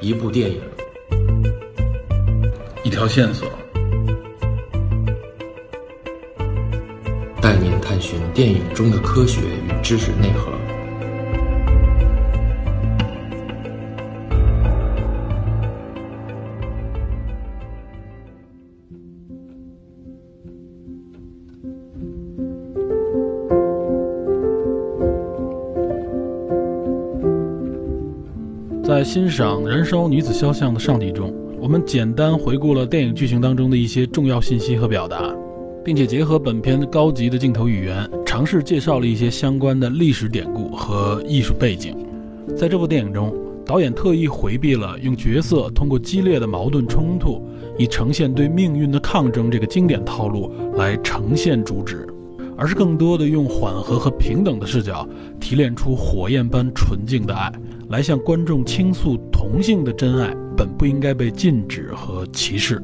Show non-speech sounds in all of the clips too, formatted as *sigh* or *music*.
一部电影，一条线索，带您探寻电影中的科学与知识内核。欣赏《燃烧女子肖像》的上集中，我们简单回顾了电影剧情当中的一些重要信息和表达，并且结合本片高级的镜头语言，尝试介绍了一些相关的历史典故和艺术背景。在这部电影中，导演特意回避了用角色通过激烈的矛盾冲突，以呈现对命运的抗争这个经典套路来呈现主旨，而是更多的用缓和和平等的视角，提炼出火焰般纯净的爱。来向观众倾诉同性的真爱本不应该被禁止和歧视，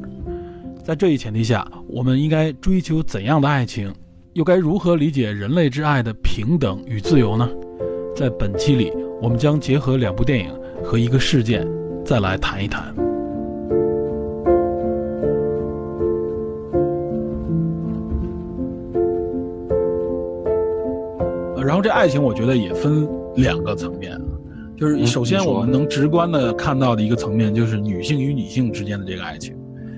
在这一前提下，我们应该追求怎样的爱情？又该如何理解人类之爱的平等与自由呢？在本期里，我们将结合两部电影和一个事件，再来谈一谈。然后这爱情，我觉得也分两个层面。就是首先我们能直观的看到的一个层面，就是女性与女性之间的这个爱情，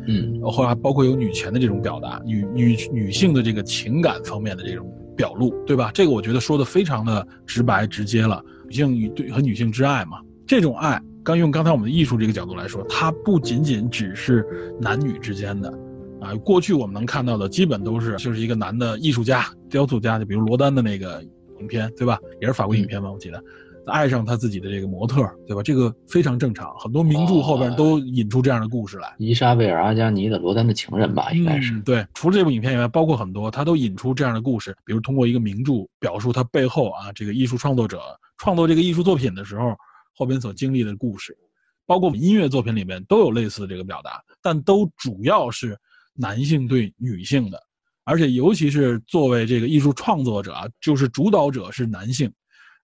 嗯，后来包括有女权的这种表达，女女女性的这个情感方面的这种表露，对吧？这个我觉得说的非常的直白直接了，女性与对和女性之爱嘛，这种爱，刚用刚才我们的艺术这个角度来说，它不仅仅只是男女之间的，啊，过去我们能看到的基本都是就是一个男的艺术家、雕塑家，就比如罗丹的那个影片，对吧？也是法国影片嘛，我记得。爱上他自己的这个模特，对吧？这个非常正常，很多名著后边都引出这样的故事来。伊莎贝尔·阿加尼的《罗丹的情人》吧，应该是对。除了这部影片以外，包括很多，他都引出这样的故事，比如通过一个名著表述他背后啊，这个艺术创作者创作这个艺术作品的时候，后边所经历的故事，包括音乐作品里面都有类似的这个表达，但都主要是男性对女性的，而且尤其是作为这个艺术创作者啊，就是主导者是男性。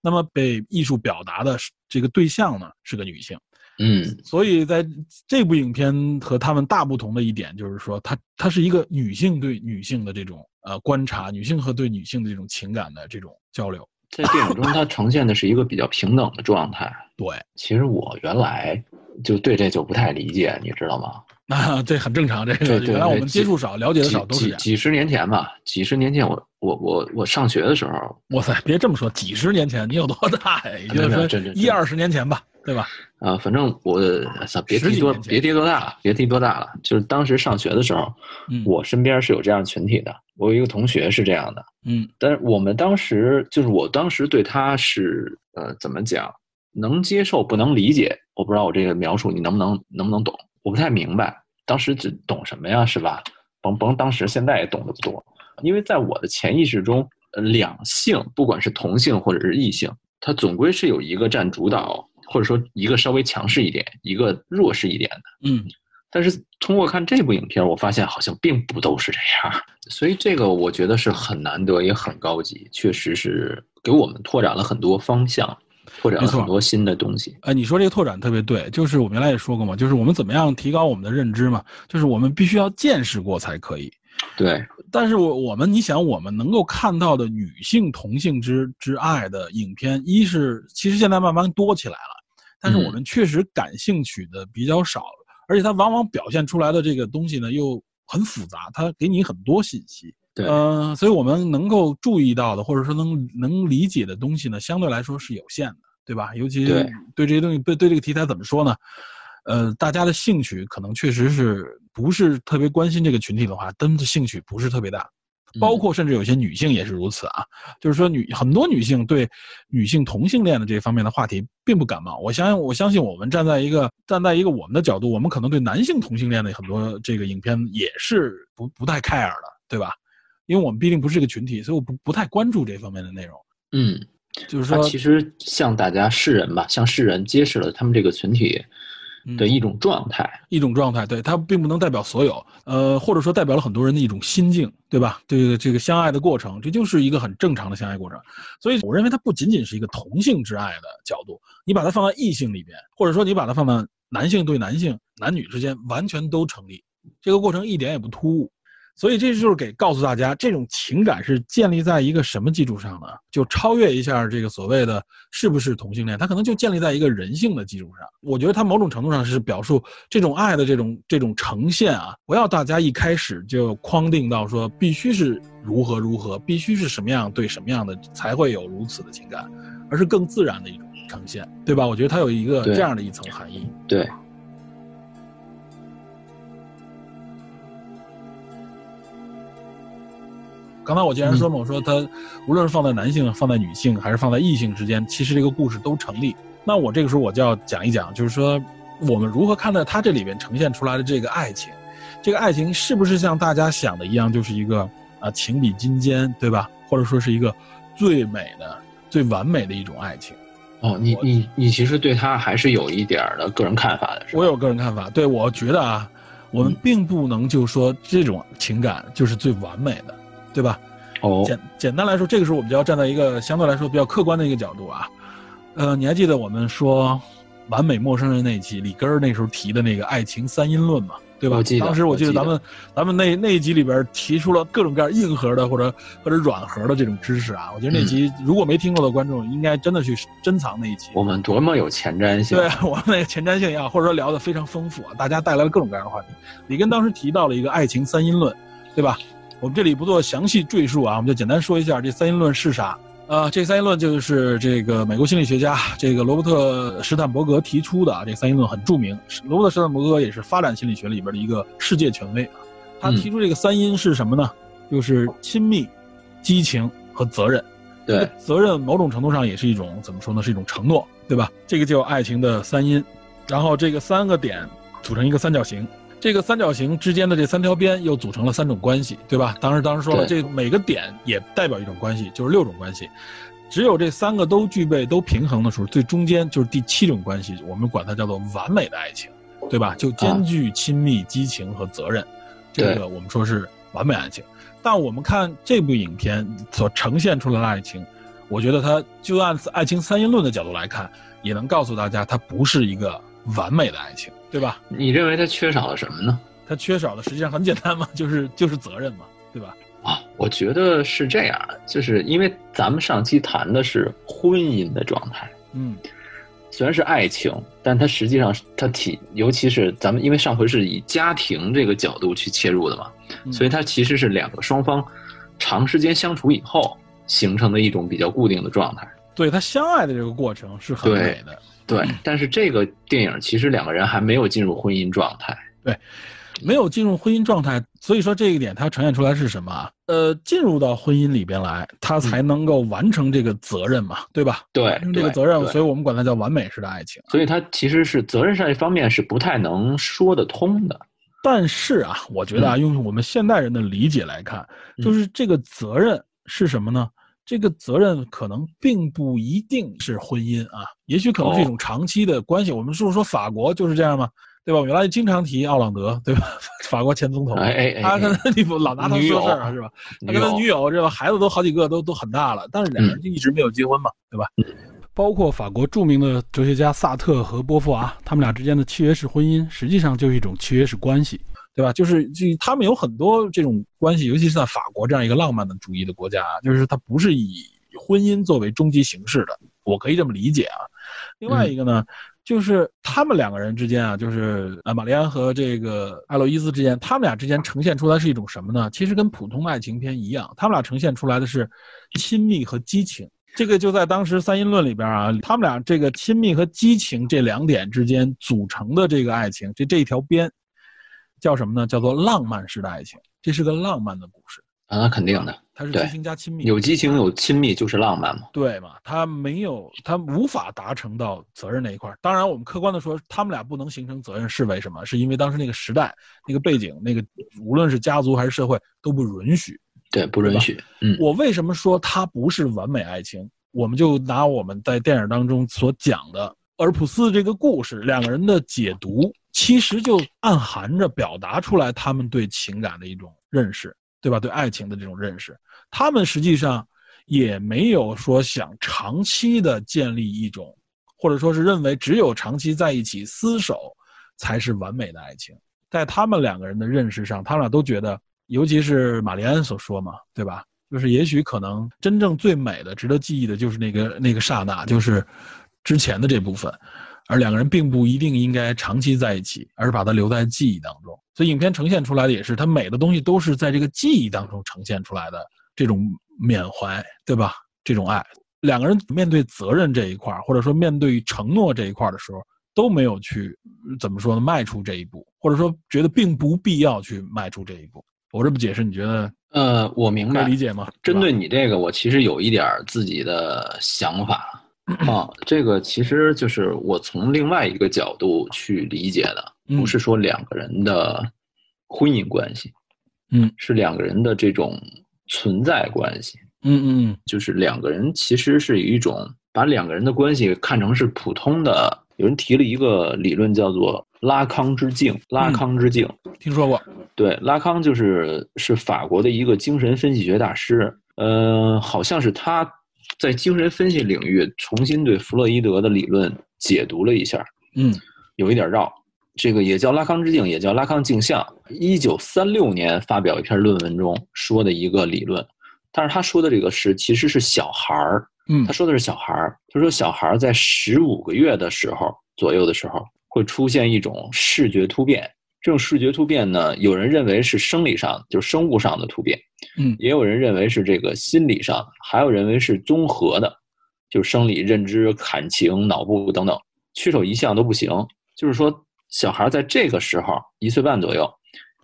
那么被艺术表达的这个对象呢是个女性，嗯，所以在这部影片和他们大不同的一点就是说，它它是一个女性对女性的这种呃观察，女性和对女性的这种情感的这种交流，在电影中它呈现的是一个比较平等的状态。对，其实我原来就对这就不太理解，你知道吗？*laughs* 啊，这很正常。这个原来我们接触少，了解的少，都是几几十年前吧。几十年前，我我我我上学的时候，哇塞，别这么说，几十年前你有多大呀？*laughs* 也就是说一二十年前吧，对吧？啊，反正我操，别提多别提多大了，别提多大了。就是当时上学的时候，我身边是有这样群体的。我有一个同学是这样的，嗯，但是我们当时就是我当时对他是呃怎么讲，能接受不能理解。我不知道我这个描述你能不能能不能懂。我不太明白，当时只懂什么呀，是吧？甭甭，当时现在也懂得不多，因为在我的潜意识中，两性不管是同性或者是异性，它总归是有一个占主导，或者说一个稍微强势一点，一个弱势一点的。嗯，但是通过看这部影片，我发现好像并不都是这样，所以这个我觉得是很难得，也很高级，确实是给我们拓展了很多方向。拓展了很多新的东西。哎，你说这个拓展特别对，就是我们原来也说过嘛，就是我们怎么样提高我们的认知嘛，就是我们必须要见识过才可以。对。但是我我们你想，我们能够看到的女性同性之之爱的影片，一是其实现在慢慢多起来了，但是我们确实感兴趣的比较少，而且它往往表现出来的这个东西呢又很复杂，它给你很多信息。对。嗯，所以我们能够注意到的，或者说能能理解的东西呢，相对来说是有限的。对吧？尤其对这些东西，对对这个题材怎么说呢？呃，大家的兴趣可能确实是不是特别关心这个群体的话，真的兴趣不是特别大。包括甚至有些女性也是如此啊。就是说，女很多女性对女性同性恋的这方面的话题并不感冒。我相信，我相信我们站在一个站在一个我们的角度，我们可能对男性同性恋的很多这个影片也是不不太 care 的，对吧？因为我们毕竟不是一个群体，所以我不不太关注这方面的内容。嗯。就是说，其实向大家世人吧，向世人揭示了他们这个群体的一种状态，一种状态。对，它并不能代表所有，呃，或者说代表了很多人的一种心境，对吧？这个这个相爱的过程，这就是一个很正常的相爱过程。所以，我认为它不仅仅是一个同性之爱的角度，你把它放在异性里边，或者说你把它放在男性对男性、男女之间完全都成立，这个过程一点也不突兀。所以这就是给告诉大家，这种情感是建立在一个什么基础上呢？就超越一下这个所谓的是不是同性恋，它可能就建立在一个人性的基础上。我觉得它某种程度上是表述这种爱的这种这种呈现啊，不要大家一开始就框定到说必须是如何如何，必须是什么样对什么样的才会有如此的情感，而是更自然的一种呈现，对吧？我觉得它有一个这样的一层含义。对。刚才我既然说嘛，我说他无论是放在男性、放在女性，还是放在异性之间，其实这个故事都成立。那我这个时候我就要讲一讲，就是说我们如何看待他这里边呈现出来的这个爱情，这个爱情是不是像大家想的一样，就是一个啊情比金坚，对吧？或者说是一个最美的、最完美的一种爱情？哦，你你你其实对他还是有一点的个人看法的，是我有个人看法，对我觉得啊，我们并不能就说这种情感就是最完美的。对吧？哦，简简单来说，这个时候我们就要站在一个相对来说比较客观的一个角度啊。呃，你还记得我们说《完美陌生人》那一期，里根儿那时候提的那个爱情三因论嘛？对吧？当时我记得咱们咱们那那一集里边提出了各种各样硬核的或者或者软核的这种知识啊。我觉得那集如果没听过的观众，应该真的去珍藏那一集。我们多么有前瞻性！对 *laughs* 我们那个前瞻性也好，或者说聊的非常丰富啊，大家带来了各种各样的话题。里根当时提到了一个爱情三因论，对吧？我们这里不做详细赘述啊，我们就简单说一下这三因论是啥。呃，这三因论就是这个美国心理学家这个罗伯特·施坦伯格提出的啊。这三因论很著名，罗伯特·施坦伯格也是发展心理学里边的一个世界权威啊。他提出这个三因是什么呢？就是亲密、激情和责任。对，责任某种程度上也是一种怎么说呢？是一种承诺，对吧？这个叫爱情的三因，然后这个三个点组成一个三角形。这个三角形之间的这三条边又组成了三种关系，对吧？当时当时说了，这每个点也代表一种关系，就是六种关系。只有这三个都具备、都平衡的时候，最中间就是第七种关系，我们管它叫做完美的爱情，对吧？就兼具亲密、激情和责任，这个我们说是完美爱情。但我们看这部影片所呈现出来的爱情，我觉得它就按爱情三因论的角度来看，也能告诉大家，它不是一个完美的爱情。对吧？你认为他缺少了什么呢？他缺少的实际上很简单嘛，就是就是责任嘛，对吧？啊，我觉得是这样，就是因为咱们上期谈的是婚姻的状态，嗯，虽然是爱情，但它实际上它体，尤其是咱们因为上回是以家庭这个角度去切入的嘛，所以它其实是两个双方长时间相处以后形成的一种比较固定的状态。对他相爱的这个过程是很美的。对，但是这个电影其实两个人还没有进入婚姻状态。对，没有进入婚姻状态，所以说这一点它呈现出来是什么？呃，进入到婚姻里边来，他才能够完成这个责任嘛，对吧？对，这个责任，所以我们管它叫完美式的爱情。所以它其实是责任上一方面是不太能说得通的。但是啊，我觉得啊，用我们现代人的理解来看，就是这个责任是什么呢？这个责任可能并不一定是婚姻啊，也许可能是一种长期的关系。我们是不是说法国就是这样吗？对吧？我原来经常提奥朗德，对吧？*laughs* 法国前总统，他跟他女老拿他说事儿是吧？他跟他女友这个孩子都好几个，都都很大了，但是两个人就一直没有结婚嘛，对吧？包括法国著名的哲学家萨特和波伏娃，他们俩之间的契约式婚姻，实际上就是一种契约式关系。对吧？就是就他们有很多这种关系，尤其是在法国这样一个浪漫的主义的国家，就是它不是以婚姻作为终极形式的，我可以这么理解啊。另外一个呢，就是他们两个人之间啊，就是啊，玛丽安和这个艾洛伊斯之间，他们俩之间呈现出来是一种什么呢？其实跟普通的爱情片一样，他们俩呈现出来的是亲密和激情。这个就在当时三因论里边啊，他们俩这个亲密和激情这两点之间组成的这个爱情，这这一条边。叫什么呢？叫做浪漫式的爱情，这是个浪漫的故事啊，那肯定的，它是激情加亲密，有激情有亲密就是浪漫嘛，对嘛？他没有，他无法达成到责任那一块当然，我们客观的说，他们俩不能形成责任是为什么？是因为当时那个时代、那个背景、那个无论是家族还是社会都不允许，对，不允许。嗯，我为什么说它不是完美爱情？我们就拿我们在电影当中所讲的。尔普斯这个故事，两个人的解读，其实就暗含着表达出来他们对情感的一种认识，对吧？对爱情的这种认识，他们实际上也没有说想长期的建立一种，或者说是认为只有长期在一起厮守才是完美的爱情。在他们两个人的认识上，他们俩都觉得，尤其是玛丽安所说嘛，对吧？就是也许可能真正最美的、值得记忆的，就是那个那个刹那，就是之前的这部分。而两个人并不一定应该长期在一起，而是把它留在记忆当中。所以影片呈现出来的也是，它美的东西都是在这个记忆当中呈现出来的这种缅怀，对吧？这种爱，两个人面对责任这一块或者说面对承诺这一块的时候，都没有去怎么说呢？迈出这一步，或者说觉得并不必要去迈出这一步。我这么解释，你觉得？呃，我明白，理解吗？针对你这个，我其实有一点自己的想法。啊，这个其实就是我从另外一个角度去理解的，不是说两个人的婚姻关系，嗯，是两个人的这种存在关系，嗯嗯，就是两个人其实是一种把两个人的关系看成是普通的。有人提了一个理论叫做拉康之镜，拉康之镜，听说过？对，拉康就是是法国的一个精神分析学大师，呃，好像是他。在精神分析领域，重新对弗洛伊德的理论解读了一下，嗯，有一点绕。这个也叫拉康之镜，也叫拉康镜像。一九三六年发表一篇论文中说的一个理论，但是他说的这个是其实是小孩儿，嗯，他说的是小孩儿，他说小孩儿在十五个月的时候左右的时候会出现一种视觉突变。这种视觉突变呢，有人认为是生理上，就是生物上的突变，嗯，也有人认为是这个心理上，还有认为是综合的，就是生理、认知、感情、脑部等等，缺少一项都不行。就是说，小孩在这个时候一岁半左右，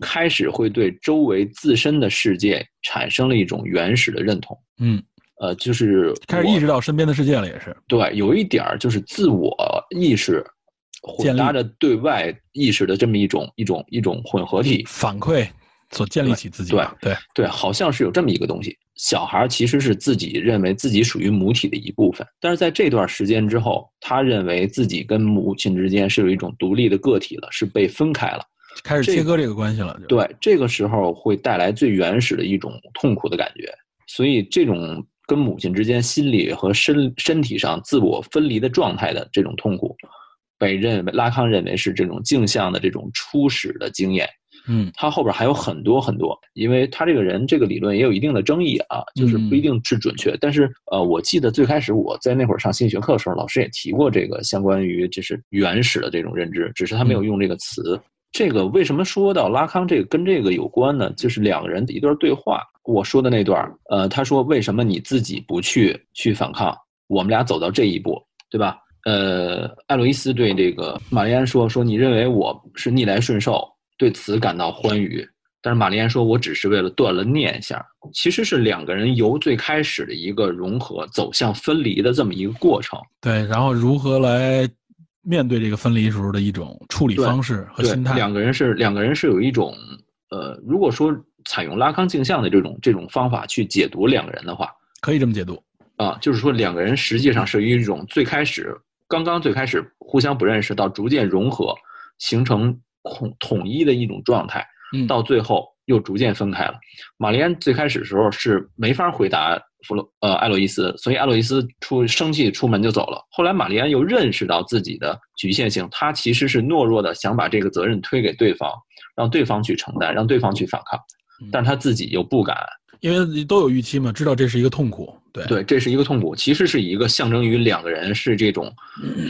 开始会对周围自身的世界产生了一种原始的认同，嗯，呃，就是开始意识到身边的世界了，也是对，有一点儿就是自我意识。混搭着对外意识的这么一种一种一种混合体反馈所建立起自己，对对对，好像是有这么一个东西。小孩其实是自己认为自己属于母体的一部分，但是在这段时间之后，他认为自己跟母亲之间是有一种独立的个体了，是被分开了，开始切割这个关系了。对，这个时候会带来最原始的一种痛苦的感觉，所以这种跟母亲之间心理和身身体上自我分离的状态的这种痛苦。被认为拉康认为是这种镜像的这种初始的经验，嗯，他后边还有很多很多，因为他这个人这个理论也有一定的争议啊，就是不一定是准确。但是呃，我记得最开始我在那会儿上心理学课的时候，老师也提过这个相关于就是原始的这种认知，只是他没有用这个词。这个为什么说到拉康这个跟这个有关呢？就是两个人的一段对话，我说的那段，呃，他说为什么你自己不去去反抗？我们俩走到这一步，对吧？呃，艾洛伊斯对这个玛丽安说：“说你认为我是逆来顺受，对此感到欢愉。”但是玛丽安说：“我只是为了断了念想。”其实是两个人由最开始的一个融合走向分离的这么一个过程。对，然后如何来面对这个分离时候的一种处理方式和心态？两个人是两个人是有一种呃，如果说采用拉康镜像的这种这种方法去解读两个人的话，可以这么解读啊，就是说两个人实际上是一种最开始。刚刚最开始互相不认识，到逐渐融合，形成统统一的一种状态，到最后又逐渐分开了。玛丽安最开始时候是没法回答弗洛呃艾洛伊斯，所以艾洛伊斯出生气出门就走了。后来玛丽安又认识到自己的局限性，她其实是懦弱的，想把这个责任推给对方，让对方去承担，让对方去反抗，但是她自己又不敢。因为都有预期嘛，知道这是一个痛苦，对对，这是一个痛苦，其实是一个象征于两个人是这种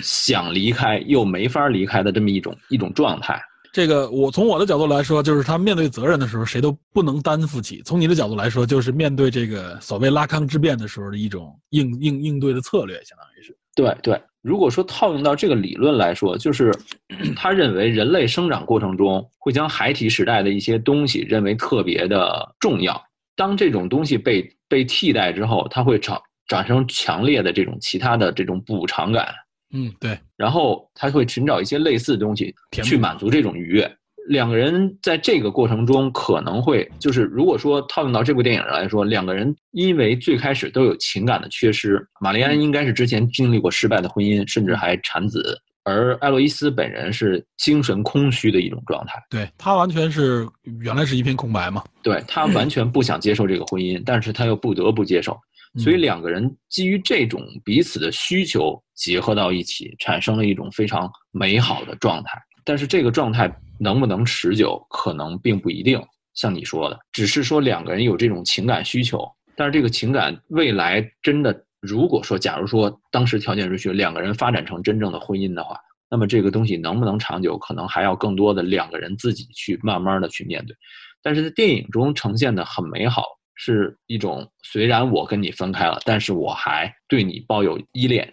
想离开又没法离开的这么一种一种状态。这个我从我的角度来说，就是他面对责任的时候，谁都不能担负起；从你的角度来说，就是面对这个所谓拉康之变的时候的一种应应应对的策略，相当于是。对对，如果说套用到这个理论来说，就是 *clears throat* 他认为人类生长过程中会将孩提时代的一些东西认为特别的重要。当这种东西被被替代之后，它会产产生强烈的这种其他的这种补偿感。嗯，对。然后他会寻找一些类似的东西去满足这种愉悦。两个人在这个过程中可能会就是，如果说套用到这部电影上来说，两个人因为最开始都有情感的缺失，玛丽安应该是之前经历过失败的婚姻，甚至还产子。而艾洛伊斯本人是精神空虚的一种状态，对他完全是原来是一片空白嘛，对他完全不想接受这个婚姻，但是他又不得不接受，所以两个人基于这种彼此的需求结合到一起，产生了一种非常美好的状态。但是这个状态能不能持久，可能并不一定。像你说的，只是说两个人有这种情感需求，但是这个情感未来真的，如果说假如说当时条件允许，两个人发展成真正的婚姻的话，那么这个东西能不能长久，可能还要更多的两个人自己去慢慢的去面对。但是在电影中呈现的很美好，是一种虽然我跟你分开了，但是我还对你抱有依恋，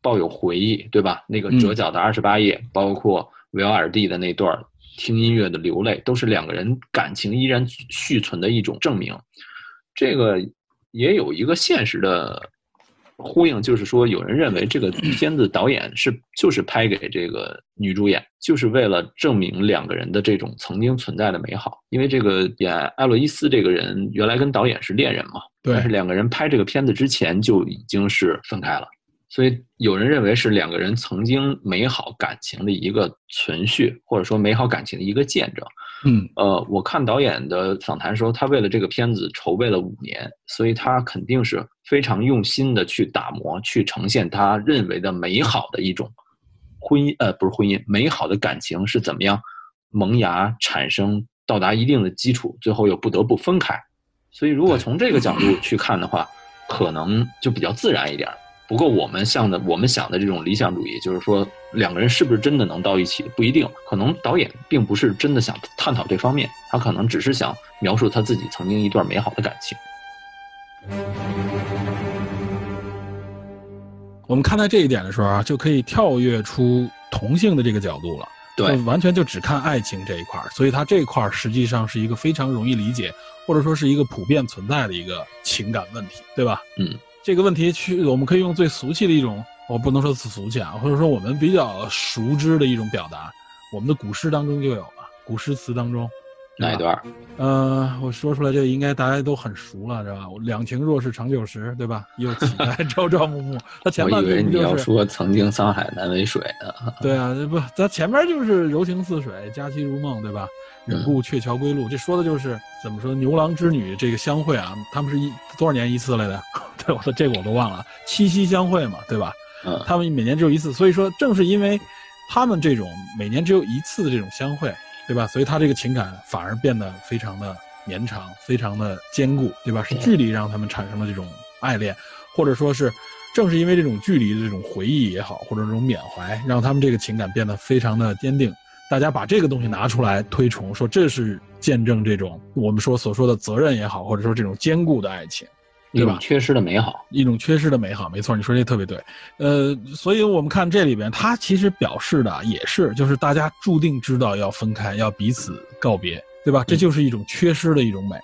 抱有回忆，对吧？那个折角的二十八页，包括维瓦尔第的那段听音乐的流泪，都是两个人感情依然续存的一种证明。这个也有一个现实的。呼应就是说，有人认为这个 *clears throat* 片子导演是就是拍给这个女主演，就是为了证明两个人的这种曾经存在的美好。因为这个演艾洛伊斯这个人原来跟导演是恋人嘛，但是两个人拍这个片子之前就已经是分开了。所以有人认为是两个人曾经美好感情的一个存续，或者说美好感情的一个见证。嗯，呃，我看导演的访谈说，他为了这个片子筹备了五年，所以他肯定是非常用心的去打磨，去呈现他认为的美好的一种婚姻，呃，不是婚姻，美好的感情是怎么样萌芽、产生、到达一定的基础，最后又不得不分开。所以，如果从这个角度去看的话，可能就比较自然一点。不过我们像的，我们想的这种理想主义，就是说两个人是不是真的能到一起，不一定。可能导演并不是真的想探讨这方面，他可能只是想描述他自己曾经一段美好的感情。我们看待这一点的时候啊，就可以跳跃出同性的这个角度了，对，完全就只看爱情这一块所以它这块实际上是一个非常容易理解，或者说是一个普遍存在的一个情感问题，对吧？嗯。这个问题去，我们可以用最俗气的一种，我不能说俗气啊，或者说我们比较熟知的一种表达，我们的古诗当中就有了，古诗词当中，哪一段？呃，我说出来这个应该大家都很熟了，是吧？两情若是长久时，对吧？又岂在朝朝暮暮。*laughs* 他前半句就是你要说曾经沧海难为水呢。*laughs* 对啊，不，他前面就是柔情似水，佳期如梦，对吧？忍顾鹊桥归路，这说的就是怎么说牛郎织女这个相会啊？他们是一多少年一次来的？*laughs* 对，我说这个我都忘了，七夕相会嘛，对吧？嗯，他们每年只有一次，所以说正是因为他们这种每年只有一次的这种相会，对吧？所以他这个情感反而变得非常的绵长，非常的坚固，对吧？是距离让他们产生了这种爱恋，或者说是正是因为这种距离的这种回忆也好，或者这种缅怀，让他们这个情感变得非常的坚定。大家把这个东西拿出来推崇，说这是见证这种我们说所说的责任也好，或者说这种坚固的爱情，对吧？缺失的美好，一种缺失的美好，没错，你说这特别对。呃，所以我们看这里边，它其实表示的也是，就是大家注定知道要分开，要彼此告别，对吧？这就是一种缺失的一种美。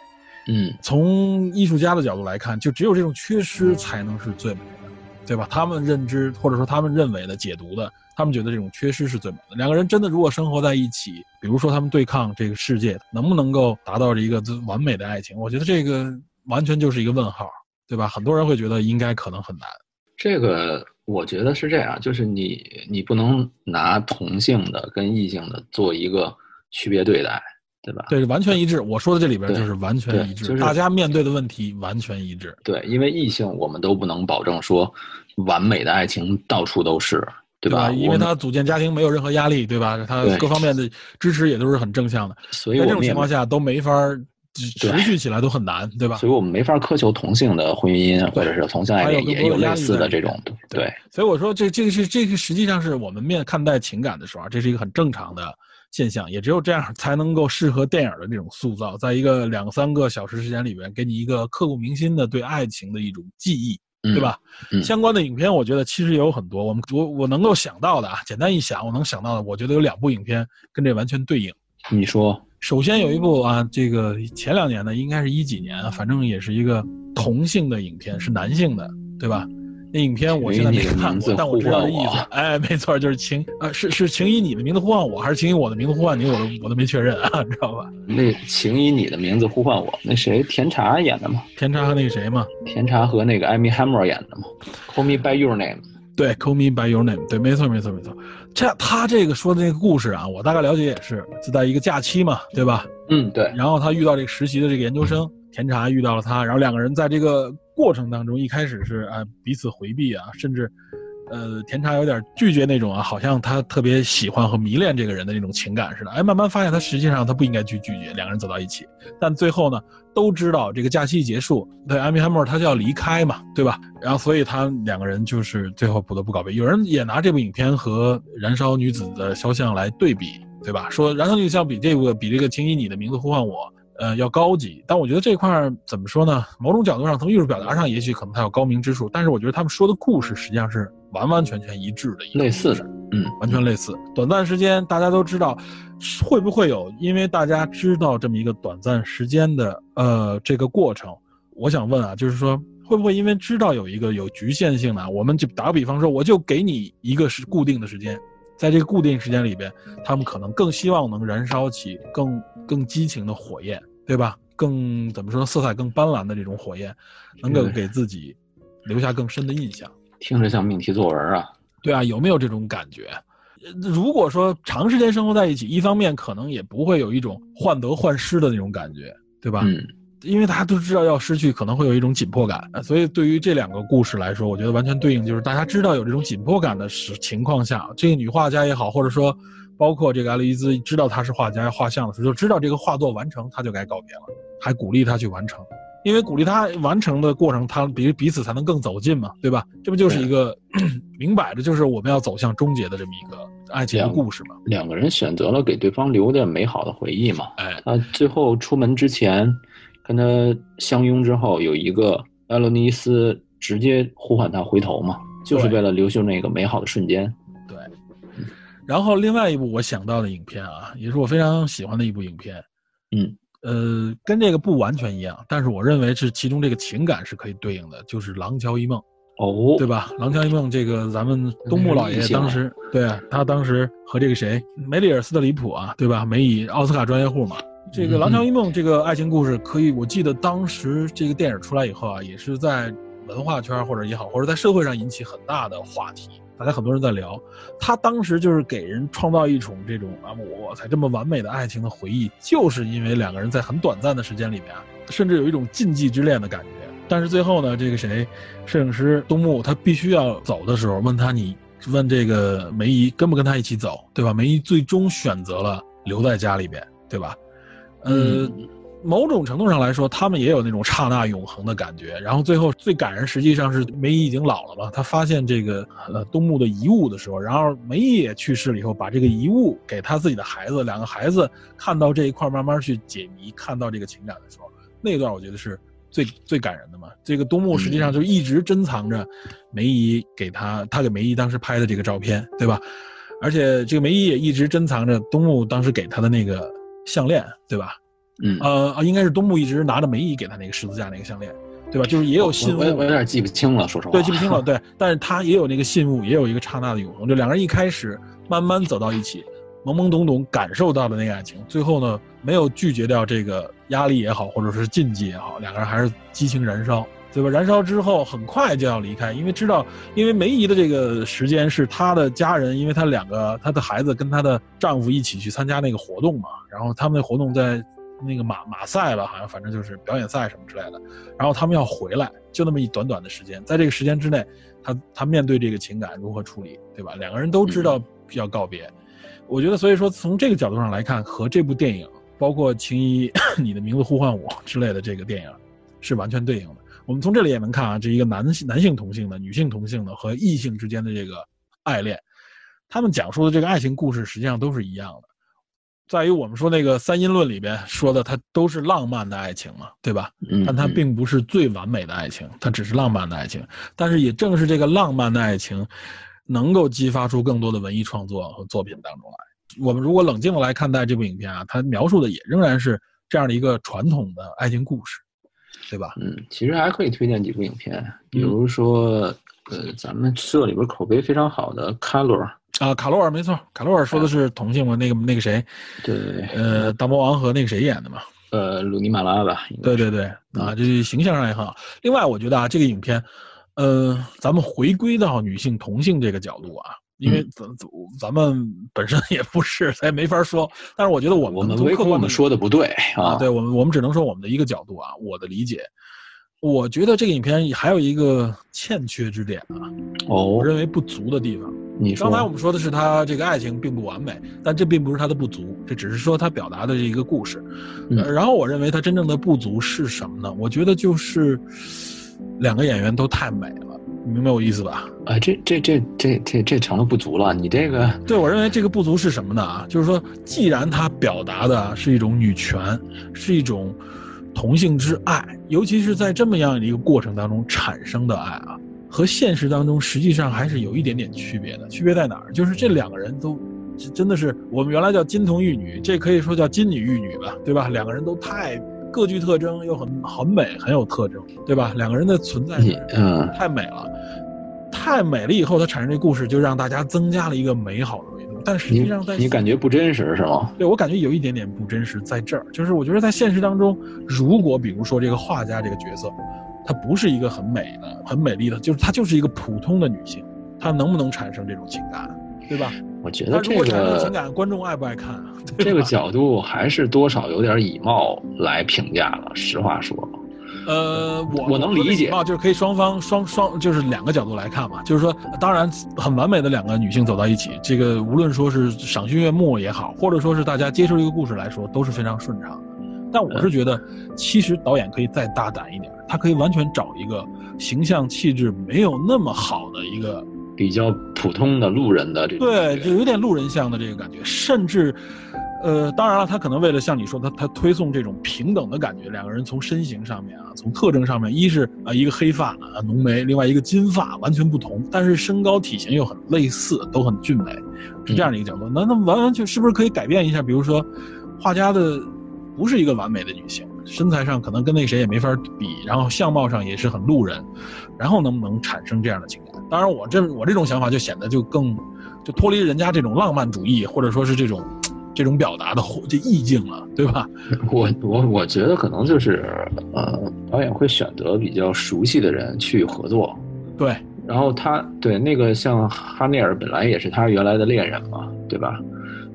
嗯，从艺术家的角度来看，就只有这种缺失才能是最美的，对吧？他们认知或者说他们认为的解读的。他们觉得这种缺失是最美的。两个人真的如果生活在一起，比如说他们对抗这个世界，能不能够达到一个完美的爱情？我觉得这个完全就是一个问号，对吧？很多人会觉得应该可能很难。这个我觉得是这样，就是你你不能拿同性的跟异性的做一个区别对待，对吧？对，完全一致。我说的这里边就是完全一致，就是大家面对的问题完全一致。对，因为异性我们都不能保证说完美的爱情到处都是。对吧？因为他组建家庭没有任何压力，对吧？他各方面的支持也都是很正向的，所以在这种情况下都没法持续起来，都很难，对吧？所以我们没法苛求同性的婚姻，或者是同性爱恋也有类似的这种，对。所以我说，这这个是这个实际上是我们面看待情感的时候，这是一个很正常的现象，也只有这样才能够适合电影的这种塑造，在一个两三个小时时间里边，给你一个刻骨铭心的对爱情的一种记忆。对吧？相关的影片，我觉得其实也有很多。我们我我能够想到的啊，简单一想，我能想到的，我觉得有两部影片跟这完全对应。你说，首先有一部啊，这个前两年的，应该是一几年，反正也是一个同性的影片，是男性的，对吧？那影片我现在没看过，但我知道的意思。哎，没错，就是情啊，是是情以你的名字呼唤我，还是情以我的名字呼唤你？我都我都没确认啊，你知道吧？*laughs* 那情以你的名字呼唤我，那谁？甜茶演的吗？甜茶和那个谁吗？甜茶和那个艾米·汉默演的吗？Call me by your name。对，Call me by your name。对，没错，没错，没错。这他这个说的那个故事啊，我大概了解也是，就在一个假期嘛，对吧？嗯，对。然后他遇到这个实习的这个研究生甜茶遇到了他，然后两个人在这个。过程当中，一开始是啊彼此回避啊，甚至呃，甜茶有点拒绝那种啊，好像他特别喜欢和迷恋这个人的那种情感似的。哎，慢慢发现他实际上他不应该去拒绝，两个人走到一起。但最后呢，都知道这个假期一结束，对艾米汉默他就要离开嘛，对吧？然后所以他两个人就是最后不得不告别。有人也拿这部影片和《燃烧女子的肖像》来对比，对吧？说《燃烧女子肖像》比这个比这个《请以你的名字呼唤我》。呃，要高级，但我觉得这块怎么说呢？某种角度上，从艺术表达上，也许可能它有高明之处，但是我觉得他们说的故事实际上是完完全全一致的，类似的，嗯，完全类似。短暂时间，大家都知道，会不会有？因为大家知道这么一个短暂时间的呃这个过程，我想问啊，就是说会不会因为知道有一个有局限性呢？我们就打个比方说，我就给你一个是固定的时间。在这个固定时间里边，他们可能更希望能燃烧起更更激情的火焰，对吧？更怎么说，色彩更斑斓的这种火焰，能够给自己留下更深的印象。听着像命题作文啊！对啊，有没有这种感觉？如果说长时间生活在一起，一方面可能也不会有一种患得患失的那种感觉，对吧？嗯。因为大家都知道要失去可能会有一种紧迫感，所以对于这两个故事来说，我觉得完全对应就是大家知道有这种紧迫感的时情况下，这个女画家也好，或者说包括这个爱丽丝知道他是画家画像的时候，就知道这个画作完成，他就该告别了，还鼓励他去完成，因为鼓励他完成的过程，她彼彼此才能更走近嘛，对吧？这不就是一个 *clears throat* 明摆着就是我们要走向终结的这么一个爱情的故事嘛？两个人选择了给对方留点美好的回忆嘛？哎，那最后出门之前。跟他相拥之后，有一个艾洛尼斯直接呼唤他回头嘛，就是为了留下那个美好的瞬间。对。然后另外一部我想到的影片啊，也是我非常喜欢的一部影片。嗯。呃，跟这个不完全一样，但是我认为是其中这个情感是可以对应的，就是《廊桥遗梦》。哦。对吧？《廊桥遗梦》这个咱们东木老爷当时，对他当时和这个谁，梅里尔·斯特里普啊，对吧？梅以奥斯卡专业户嘛。这个《廊桥遗梦》这个爱情故事，可以我记得当时这个电影出来以后啊，也是在文化圈或者也好，或者在社会上引起很大的话题，大家很多人在聊。他当时就是给人创造一种这种啊，我才这么完美的爱情的回忆，就是因为两个人在很短暂的时间里面，甚至有一种禁忌之恋的感觉。但是最后呢，这个谁，摄影师东木他必须要走的时候，问他你问这个梅姨跟不跟他一起走，对吧？梅姨最终选择了留在家里边，对吧？呃，某种程度上来说，他们也有那种刹那永恒的感觉。然后最后最感人，实际上是梅姨已经老了嘛。他发现这个呃东木的遗物的时候，然后梅姨也去世了以后，把这个遗物给她自己的孩子，两个孩子看到这一块，慢慢去解谜，看到这个情感的时候，那段我觉得是最最感人的嘛。这个东木实际上就一直珍藏着梅姨给他，他给梅姨当时拍的这个照片，对吧？而且这个梅姨也一直珍藏着东木当时给他的那个。项链对吧？嗯，呃，应该是东木一直拿着梅姨给他那个十字架那个项链，对吧？就是也有信物，我有点记不清了，说实话。对，记不清了。*laughs* 对，但是他也有那个信物，也有一个刹那的永恒。就两个人一开始慢慢走到一起，懵懵懂懂感受到的那个爱情，最后呢，没有拒绝掉这个压力也好，或者是禁忌也好，两个人还是激情燃烧。对吧？燃烧之后很快就要离开，因为知道，因为梅姨的这个时间是她的家人，因为她两个她的孩子跟她的丈夫一起去参加那个活动嘛，然后他们那活动在那个马马赛吧，好像反正就是表演赛什么之类的，然后他们要回来，就那么一短短的时间，在这个时间之内，他他面对这个情感如何处理，对吧？两个人都知道要告别，我觉得所以说从这个角度上来看，和这部电影，包括《情 *clears throat* 谊你的名字呼唤我》之类的这个电影，是完全对应的。我们从这里也能看啊，这一个男性、男性同性的、女性同性的和异性之间的这个爱恋，他们讲述的这个爱情故事实际上都是一样的，在于我们说那个三因论里边说的，它都是浪漫的爱情嘛，对吧？但它并不是最完美的爱情，它只是浪漫的爱情。但是也正是这个浪漫的爱情，能够激发出更多的文艺创作和作品当中来。我们如果冷静的来看待这部影片啊，它描述的也仍然是这样的一个传统的爱情故事。对吧？嗯，其实还可以推荐几部影片，比如说，呃，咱们社里边口碑非常好的《卡罗尔》啊，《卡罗尔》没错，《卡罗尔》说的是同性嘛？那个那个谁？对，呃，大魔王和那个谁演的嘛？呃，鲁尼马拉吧？对对对，啊，这形象上也很好。另外，我觉得啊，这个影片，呃，咱们回归到女性同性这个角度啊。因为咱咱咱们本身也不是，咱也没法说。但是我觉得我们我们我们说的不对啊。对我们我们只能说我们的一个角度啊，我的理解，我觉得这个影片还有一个欠缺之点啊，哦我，认为不足的地方。你说刚才我们说的是他这个爱情并不完美，但这并不是他的不足，这只是说他表达的这一个故事。嗯呃然后我认为他真正的不足是什么呢？我觉得就是两个演员都太美了，你明白我意思吧？啊，这这这这这这成了不足了。你这个对我认为这个不足是什么呢？啊，就是说，既然他表达的是一种女权，是一种同性之爱，尤其是在这么样的一个过程当中产生的爱啊，和现实当中实际上还是有一点点区别的。区别在哪儿？就是这两个人都真的是我们原来叫金童玉女，这可以说叫金女玉女吧，对吧？两个人都太各具特征，又很很美，很有特征，对吧？两个人的存在你嗯太美了，太美了以后，它产生这故事就让大家增加了一个美好的维度，但实际你上在你感觉不真实是吗？对我感觉有一点点不真实在这儿，就是我觉得在现实当中，如果比如说这个画家这个角色，她不是一个很美的、很美丽的，就是她就是一个普通的女性，她能不能产生这种情感，对吧？我觉得这个产生情感，观众爱不爱看啊？这个角度还是多少有点以貌来评价了。实话说，呃，我我能理解啊，就是可以双方双双就是两个角度来看嘛，就是说，当然很完美的两个女性走到一起，这个无论说是赏心悦目也好，或者说是大家接受一个故事来说，都是非常顺畅的。但我是觉得，其实导演可以再大胆一点，他可以完全找一个形象气质没有那么好的一个比较普通的路人的这种对，就有点路人像的这个感觉，甚至，呃，当然了，他可能为了像你说，他他推送这种平等的感觉，两个人从身形上面啊，从特征上面，一是啊、一个黑发啊浓眉，另外一个金发，完全不同，但是身高体型又很类似，都很俊美，是这样的一个角度。那那完完全是不是可以改变一下？比如说，画家的不是一个完美的女性，身材上可能跟那谁也没法比，然后相貌上也是很路人，然后能不能产生这样的情感？当然，我这我这种想法就显得就更就脱离人家这种浪漫主义，或者说是这种这种表达的或这意境了，对吧？*laughs* 我我我觉得可能就是呃，导演会选择比较熟悉的人去合作，对，然后他对那个像哈内尔本来也是他原来的恋人嘛，对吧？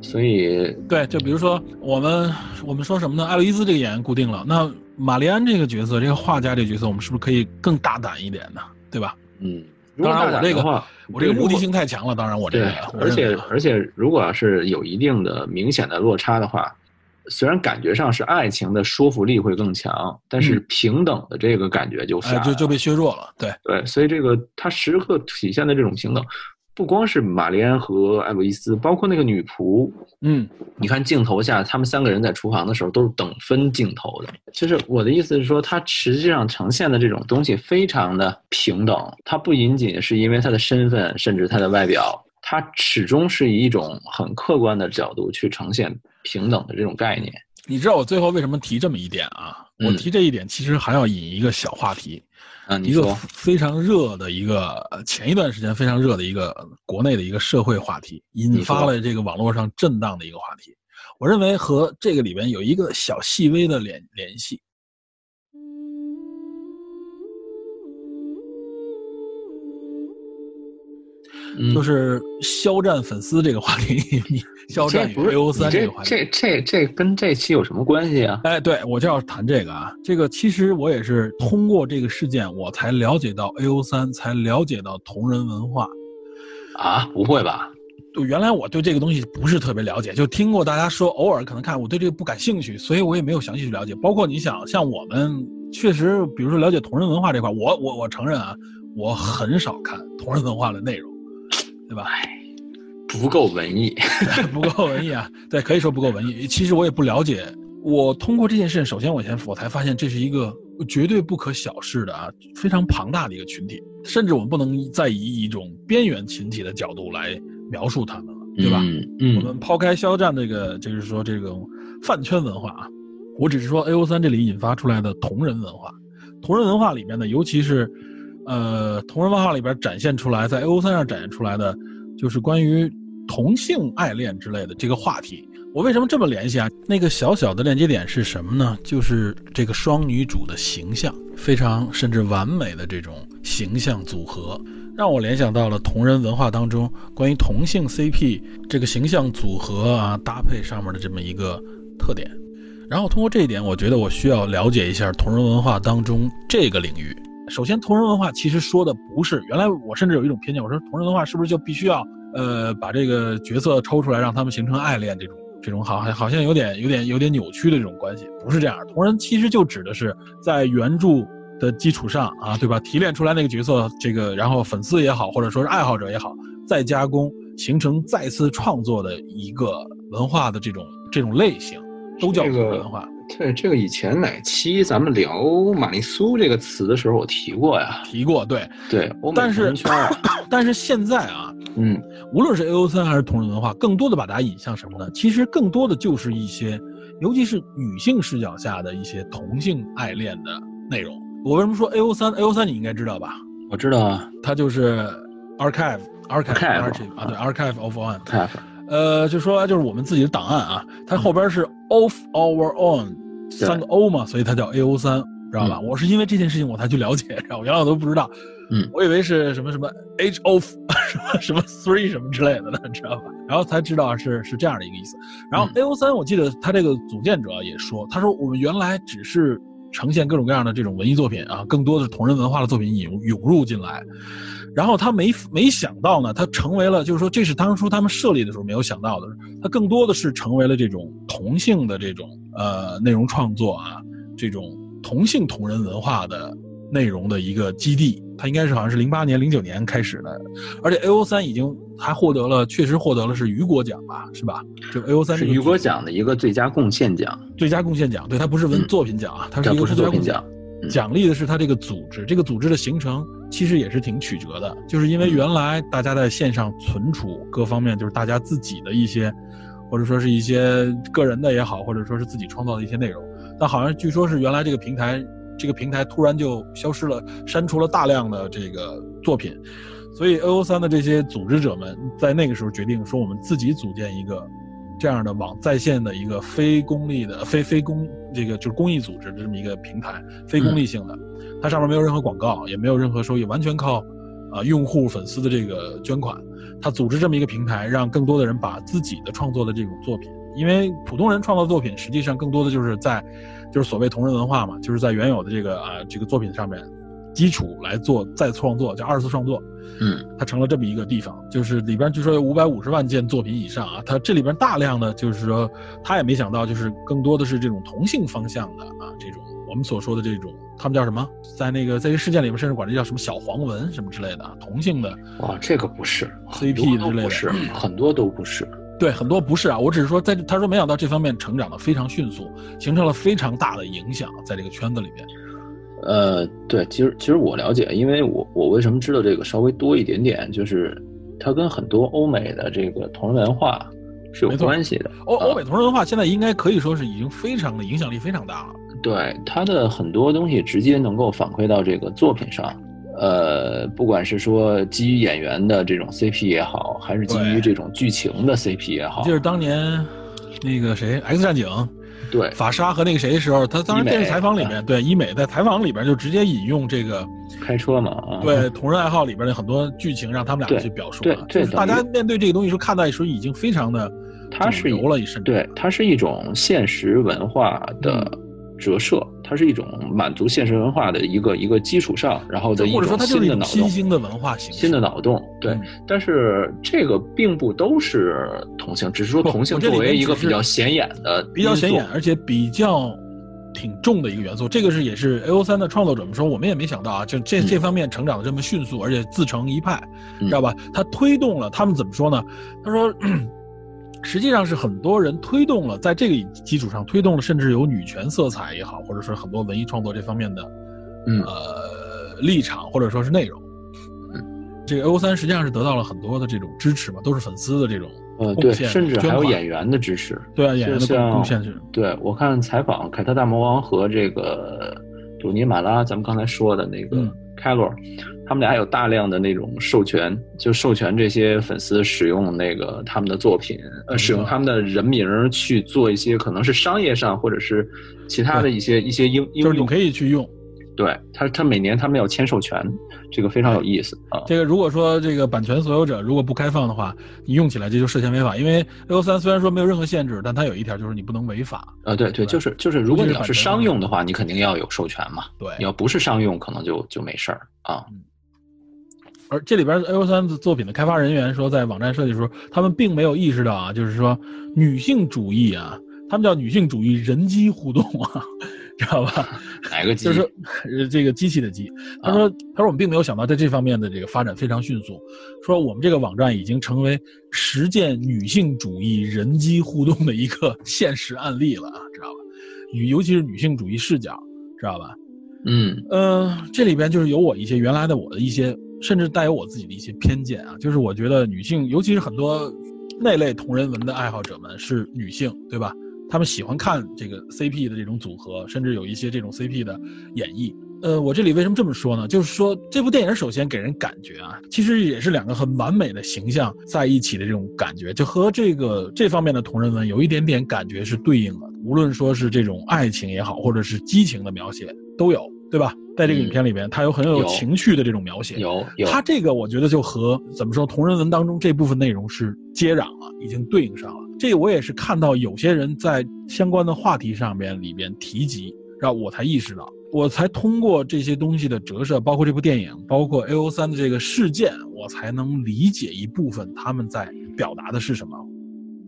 所以对，就比如说我们我们说什么呢？艾洛伊斯这个演员固定了，那玛丽安这个角色，这个画家这个角色，我们是不是可以更大胆一点呢？对吧？嗯，当然我这个话我这个目的性太强了，当然我这个，，我而且而且，如果要是有一定的明显的落差的话，虽然感觉上是爱情的说服力会更强，但是嗯平等的这个感觉就哎下来了。就就被削弱了，对，对，所以这个它时刻体现的这种平等，不光是玛丽安和艾洛伊斯，包括那个女仆，嗯，你看镜头下，他们三个人在厨房的时候都是等分镜头的。就是我的意思是说，它实际上呈现的这种东西非常的平等，它不仅仅是因为他的身份，甚至他的外表，它始终是以一种很客观的角度去呈现平等的这种概念。你知道我最后为什么提这么一点啊？我嗯提这一点其实还要引一个小话题，啊，你一个说，非常热的一个呃前一段时间非常热的一个国内的一个社会话题，引发了这个网络上震荡的一个话题。我认为和这个里边有一个小细微的联联系，嗯就是肖战粉丝这个话题，*laughs* 你肖战与这不是 A O 三这个话题。这这这跟这期有什么关系啊？哎，对我就要谈这个啊，这个其实我也是通过这个事件，我才了解到 A O 三，才了解到同人文化。啊，不会吧？就原来我对这个东西不是特别了解，就听过大家说，偶尔可能看，我对这个不感兴趣，所以我也没有详细去了解。包括你想，像我们确实，比如说了解同人文化这块，我我我承认啊，我很少看同人文化的内容，对吧？不够文艺。*laughs* 不够文艺啊，对，可以说不够文艺。其实我也不了解。我通过这件事，首先我先我才发现这是一个绝对不可小视的啊，非常庞大的一个群体，甚至我们不能再以一种边缘群体的角度来描述他们了，对吧？嗯嗯我们抛开肖战这个，就是说这种饭圈文化啊，我只是说 A O 三这里引发出来的同人文化，同人文化里面呢，尤其是，呃，同人文化里边展现出来，在 A O 三上展现出来的，就是关于同性爱恋之类的这个话题。我为什么这么联系啊？那个小小的链接点是什么呢？就是这个双女主的形象非常甚至完美的这种形象组合，让我联想到了同人文化当中关于同性 CP 这个形象组合啊搭配上面的这么一个特点。然后通过这一点，我觉得我需要了解一下同人文化当中这个领域。首先，同人文化其实说的不是原来我甚至有一种偏见，我说同人文化是不是就必须要呃把这个角色抽出来，让他们形成爱恋这种这种好好像有点有点有点扭曲的这种关系？不是这样，同人其实就指的是在原著的基础上啊，对吧？提炼出来那个角色，这个然后粉丝也好，或者说是爱好者也好，再加工形成再次创作的一个文化的这种这种类型，都叫同人文化。对这个以前哪期咱们聊玛丽苏这个词的时候，我提过呀，提过，对对。但是 *clears throat* 但是现在啊，嗯，无论是 A O 三还是同人文化，更多的把大家引向什么呢？其实更多的就是一些，尤其是女性视角下的一些同性爱恋的内容。我为什么说 A O 三？A O 三你应该知道吧？我知道啊，它就是 Archive Archive Archive 啊，对 Archive of One。呃，就说就是我们自己的档案啊，它后边是 of our own 三个 O 嘛，所以它叫 A O 三，知道吧？我是因为这件事情我才去了解，*laughs* 然后原来我都不知道，嗯，我以为是什么什么 H of *laughs* 什么什么 three 什么之类的呢，知道吧？然后才知道是是这样的一个意思。然后 A O 三，我记得他这个组建者也说，他说我们原来只是呈现各种各样的这种文艺作品啊，更多的是同人文化的作品引涌入进来。然后他没没想到呢，他成为了，就是说这是当初他们设立的时候没有想到的，他更多的是成为了这种同性的这种呃内容创作啊，这种同性同人文化的内容的一个基地。他应该是好像是零八年、零九年开始的，而且 A O 三已经还获得了，确实获得了是雨果奖吧，是吧？就 A O 三是雨果奖的一个最佳贡献奖，最佳贡献奖，对，它不是文作品奖啊，它是一个作品奖。奖励的是它这个组织，这个组织的形成其实也是挺曲折的，就是因为原来大家在线上存储各方面，就是大家自己的一些，或者说是一些个人的也好，或者说是自己创造的一些内容，但好像据说是原来这个平台，这个平台突然就消失了，删除了大量的这个作品，所以 A O 三的这些组织者们在那个时候决定说，我们自己组建一个。这样的网在线的一个非公立的非非公这个就是公益组织的这么一个平台，非公立性的，它上面没有任何广告，也没有任何收益，完全靠啊用户粉丝的这个捐款。它组织这么一个平台，让更多的人把自己的创作的这种作品，因为普通人创作作品实际上更多的就是在就是所谓同人文化嘛，就是在原有的这个啊这个作品上面基础来做再创作，叫二次创作。嗯，它成了这么一个地方，就是里边据说有五百五十万件作品以上啊。它这里边大量的就是说，他也没想到，就是更多的是这种同性方向的啊，这种我们所说的这种，他们叫什么？在那个在这事件里面，甚至管这叫什么小黄文什么之类的，同性的。哇，这个不是 CP 之类的，是很多都不是。对，很多不是啊。我只是说，在他说没想到这方面成长的非常迅速，形成了非常大的影响，在这个圈子里面。呃，对，其实其实我了解，因为我我为什么知道这个稍微多一点点，就是它跟很多欧美的这个同人文化是有关系的。欧欧美同人文化现在应该可以说是已经非常的影响力非常大了。对，它的很多东西直接能够反馈到这个作品上，呃，不管是说基于演员的这种 CP 也好，还是基于这种剧情的 CP 也好，就是当年那个谁 X 战警。对法沙和那个谁的时候，他当时电视采访里面，对医美在采访里边就直接引用这个开车嘛，啊对同人爱好里边的很多剧情，让他们俩去表述了。对，大家面对这个东西时候，看待时候已经非常的，它是油了一身。对，它是一种现实文化的。折射，它是一种满足现实文化的一个一个基础上，然后的一种新的脑洞，新兴的文化形式，新的脑洞。对，但是这个并不都是同性，只是说同性作为一个比较显眼的、比较显眼而且比较挺重的一个元素。这个是也是 A O 三的创作者们说，我们也没想到啊，就这这方面成长的这么迅速，而且自成一派，知道吧？他推动了他们怎么说呢？他说。实际上是很多人推动了，在这个基础上推动了，甚至有女权色彩也好，或者说很多文艺创作这方面的，嗯呃，立场或者说是内容。嗯，这个 O 三实际上是得到了很多的这种支持嘛，都是粉丝的这种贡献，甚至还有演员的支持。对啊，演员的贡献是。对我看采访凯特大魔王和这个多尼马拉，咱们刚才说的那个凯罗。他们俩有大量的那种授权，就授权这些粉丝使用那个他们的作品，呃，使用他们的人名去做一些可能是商业上或者是其他的一些一些应就是你可以去用，对他，他每年他们要签授权，这个非常有意思啊。这个如果说这个版权所有者如果不开放的话，你用起来这就涉嫌违法。因为 A O 三虽然说没有任何限制，但它有一条就是你不能违法。啊，对对，就是就是，如果你要是商用的话，你肯定要有授权嘛。对，你要不是商用，可能就就没事儿啊。而这里边 A O 三作品的开发人员说，在网站设计的时候，他们并没有意识到啊，就是说女性主义啊，他们叫女性主义人机互动啊。*laughs* 知道吧？哪个机？就是，这个机器的机。他说：“他说我们并没有想到在这方面的这个发展非常迅速。说我们这个网站已经成为实践女性主义人机互动的一个现实案例了啊，知道吧？女尤其是女性主义视角，知道吧？嗯呃，这里边就是有我一些原来的我的一些，甚至带有我自己的一些偏见啊。就是我觉得女性，尤其是很多那类同人文的爱好者们是女性，对吧？”他们喜欢看这个 CP 的这种组合，甚至有一些这种 CP 的演绎。呃，我这里为什么这么说呢？就是说这部电影首先给人感觉啊，其实也是两个很完美的形象在一起的这种感觉，就和这个这方面的同人文有一点点感觉是对应的。无论说是这种爱情也好，或者是激情的描写都有，对吧？在这个影片里边，它有很有情趣的这种描写。有有。它这个我觉得就和怎么说同人文当中这部分内容是接壤了，已经对应上了。这我也是看到有些人在相关的话题上面里边提及，然后我才意识到，我才通过这些东西的折射，包括这部电影，包括 A O 三的这个事件，我才能理解一部分他们在表达的是什么。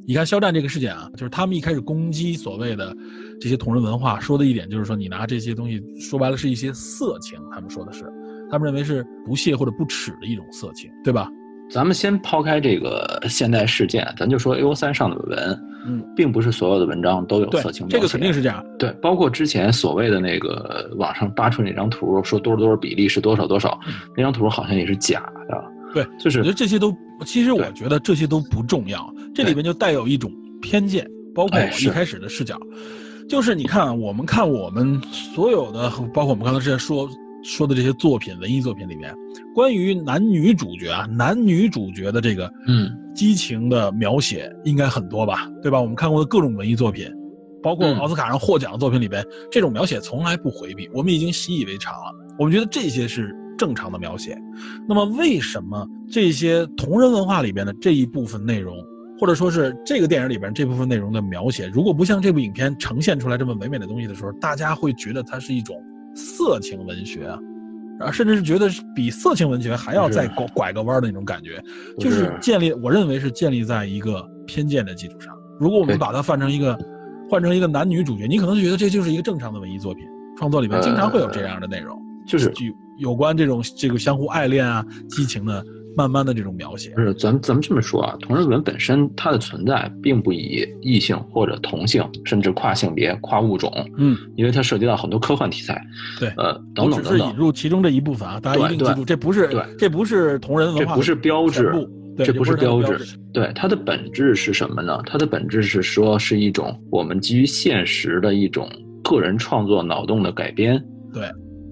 你看肖战这个事件啊，就是他们一开始攻击所谓的这些同人文化，说的一点就是说，你拿这些东西说白了是一些色情，他们说的是，他们认为是不屑或者不耻的一种色情，对吧？咱们先抛开这个现代事件，咱就说 A O 三上的文，嗯，并不是所有的文章都有色情这个肯定是这样。对，包括之前所谓的那个网上扒出那张图，说多少多少比例是多少多少，那张图好像也是假的。对，就是我觉得这些都，其实我觉得这些都不重要，这里面就带有一种偏见，包括我一开始的视角，就是你看，我们看我们所有的，包括我们刚才之前说。说的这些作品，文艺作品里面，关于男女主角啊，男女主角的这个嗯激情的描写应该很多吧，对吧？我们看过的各种文艺作品，包括奥斯卡上获奖的作品里边，这种描写从来不回避，我们已经习以为常了。我们觉得这些是正常的描写。那么，为什么这些同人文化里边的这一部分内容，或者说是这个电影里边这部分内容的描写，如果不像这部影片呈现出来这么唯美的东西的时候，大家会觉得它是一种？色情文学啊，啊，甚至是觉得比色情文学还要再拐拐个弯的那种感觉，就是建立，我认为是建立在一个偏见的基础上。如果我们把它换成一个，换成一个男女主角，你可能觉得这就是一个正常的文艺作品，创作里面经常会有这样的内容，就是有关这种这个相互爱恋啊、激情的。慢慢的这种描写，不是咱咱们这么说啊，同人文本身它的存在，并不以异性或者同性，甚至跨性别、跨物种，嗯，因为它涉及到很多科幻题材，对，呃，等等等等，只是引入其中这一部分啊，大家一定记住，这不是对，这不是同人文化，这不是标志，这不是标志，对，它的本质是什么呢？它的本质是说是一种我们基于现实的一种个人创作脑洞的改编，对。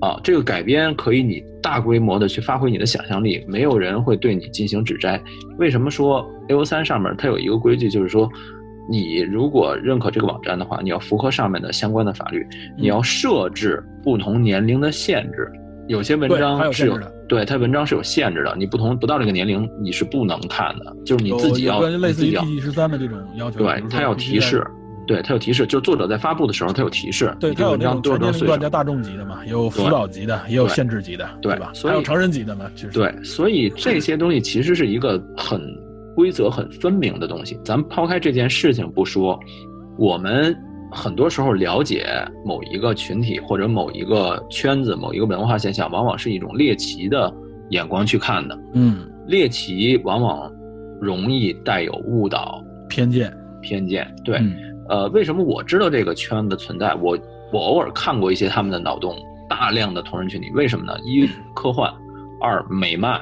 啊，这个改编可以你大规模的去发挥你的想象力，没有人会对你进行指摘。为什么说 A O 三上面它有一个规矩，就是说，你如果认可这个网站的话，你要符合上面的相关的法律，你要设置不同年龄的限制。有些文章是有，对它文章是有限制的，你不同不到这个年龄你是不能看的，就是你自己要类似于 P G 十三的这种要求，对，它要提示。对它有提示，就是作者在发布的时候，它有提示。对它有那种全年龄段加大众级的嘛，有辅导级的，也有限制级的，对吧？还有成人级的嘛，其实。对，所以这些东西其实是一个很规则很分明的东西。咱们抛开这件事情不说，我们很多时候了解某一个群体或者某一个圈子、某一个文化现象，往往是一种猎奇的眼光去看的。嗯，猎奇往往容易带有误导、偏见、偏见。对。呃，为什么我知道这个圈的存在？我我偶尔看过一些他们的脑洞，大量的同人群体。为什么呢？一科幻，二美漫，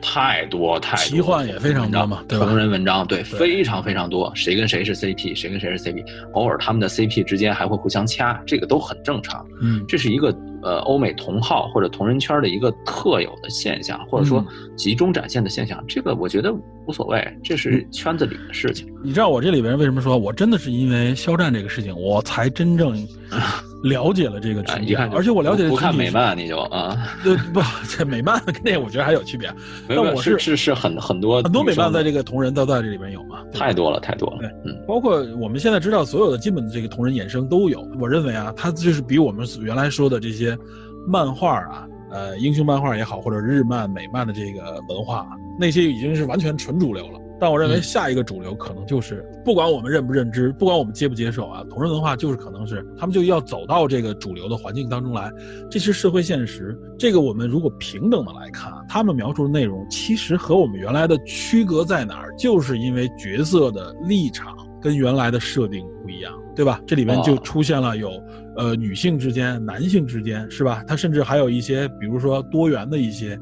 太多太多。奇幻也非常多嘛，同人文章对非常非常多。谁跟谁是 CP，谁跟谁是 CP，偶尔他们的 CP 之间还会互相掐，这个都很正常。嗯，这是一个。呃，欧美同号或者同人圈的一个特有的现象，或者说集中展现的现象，这个我觉得无所谓，这是圈子里的事情。你知道我这里边为什么说我真的是因为肖战这个事情，我才真正了解了这个群体，啊一看就而且我了解的不不看美漫你就啊，*laughs* 是，呃不，这美漫跟这个我觉得还有区别。没有没有我是是是是很很多很多美漫在这这个同人都在这里边有嘛，太多了太多了对，嗯包括我们现在知道所有的基本的这个同人衍生都有。我认为啊，它就是比我们原来说的这些漫画啊，呃，英雄漫画也好，或者日漫、美漫的这个文化啊，那些已经是完全纯主流了。但我认为嗯下一个主流可能就是，不管我们认不认知，不管我们接不接受啊，同人文化就是可能是他们就要走到这个主流的环境当中来，这是社会现实。这个我们如果平等的来看，他们描述的内容其实和我们原来的区隔在哪儿，就是因为角色的立场跟原来的设定不一样，对吧？这里面就哦出现了有呃女性之间、男性之间，是吧？它甚至还有一些，比如说多元的一些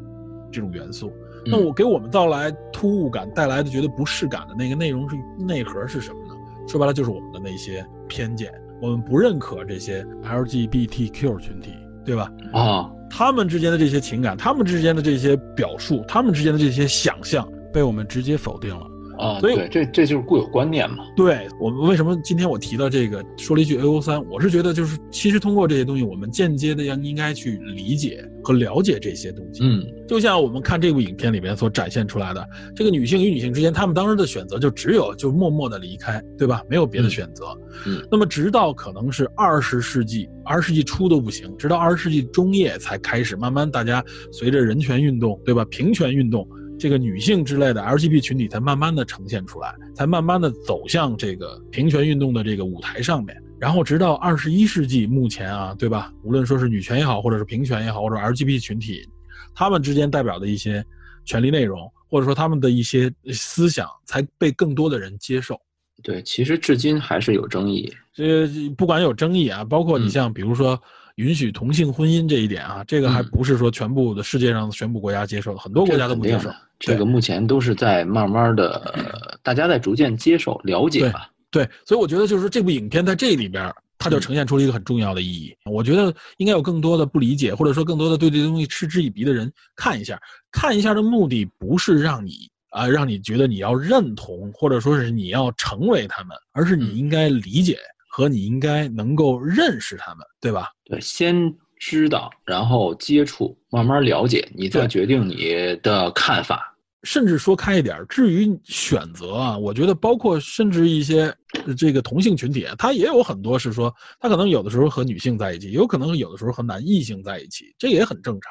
这种元素。那我给我们带来突兀感带来的觉得不适感的那个内容是内核是什么呢？说白了就是我们的那些偏见，我们不认可这些 LGBTQ 群体，对吧？啊，他们之间的这些情感，他们之间的这些表述，他们之间的这些想象，被我们直接否定了。啊，所以对，这这就是固有观念嘛。对我们为什么今天我提到这个，说了一句 A O 三，我是觉得就是其实通过这些东西，我们间接的要应该去理解和了解这些东西。嗯，就像我们看这部影片里面所展现出来的，这个女性与女性之间，她们当时的选择就只有就默默的离开，对吧？没有别的选择。嗯那么直到可能是二十世纪，二十世纪初都不行，直到二十世纪中叶才开始慢慢大家随着人权运动，对吧？平权运动。这个女性之类的 LGBT 群体才慢慢的呈现出来，才慢慢的走向这个平权运动的这个舞台上面。然后直到二十一世纪目前啊，对吧？无论说是女权也好，或者是平权也好，或者 LGBT 群体，他们之间代表的一些权利内容，或者说他们的一些思想，才被更多的人接受。对，其实至今还是有争议。这不管有争议啊，包括你嗯像比如说允许同性婚姻这一点啊，这个还嗯不是说全部的世界上全部国家接受的，很多国家都不接受这个目前都是在慢慢的，呃大家在逐渐接受、了解吧。对，所以我觉得就是说这部影片在这里边，它就嗯呈现出了一个很重要的意义。我觉得应该有更多的不理解，或者说更多的对这东西嗤之以鼻的人看一下。看一下的目的不是让你啊、让你觉得你要认同，或者说是你要成为他们，而是你嗯应该理解和你应该能够认识他们，对吧？对，先知道，然后接触，慢慢了解，你再决定你的看法。甚至说开一点，至于选择啊，我觉得包括甚至一些呃这个同性群体啊，他也有很多是说，他可能有的时候和女性在一起，有可能有的时候和男异性在一起，这也很正常。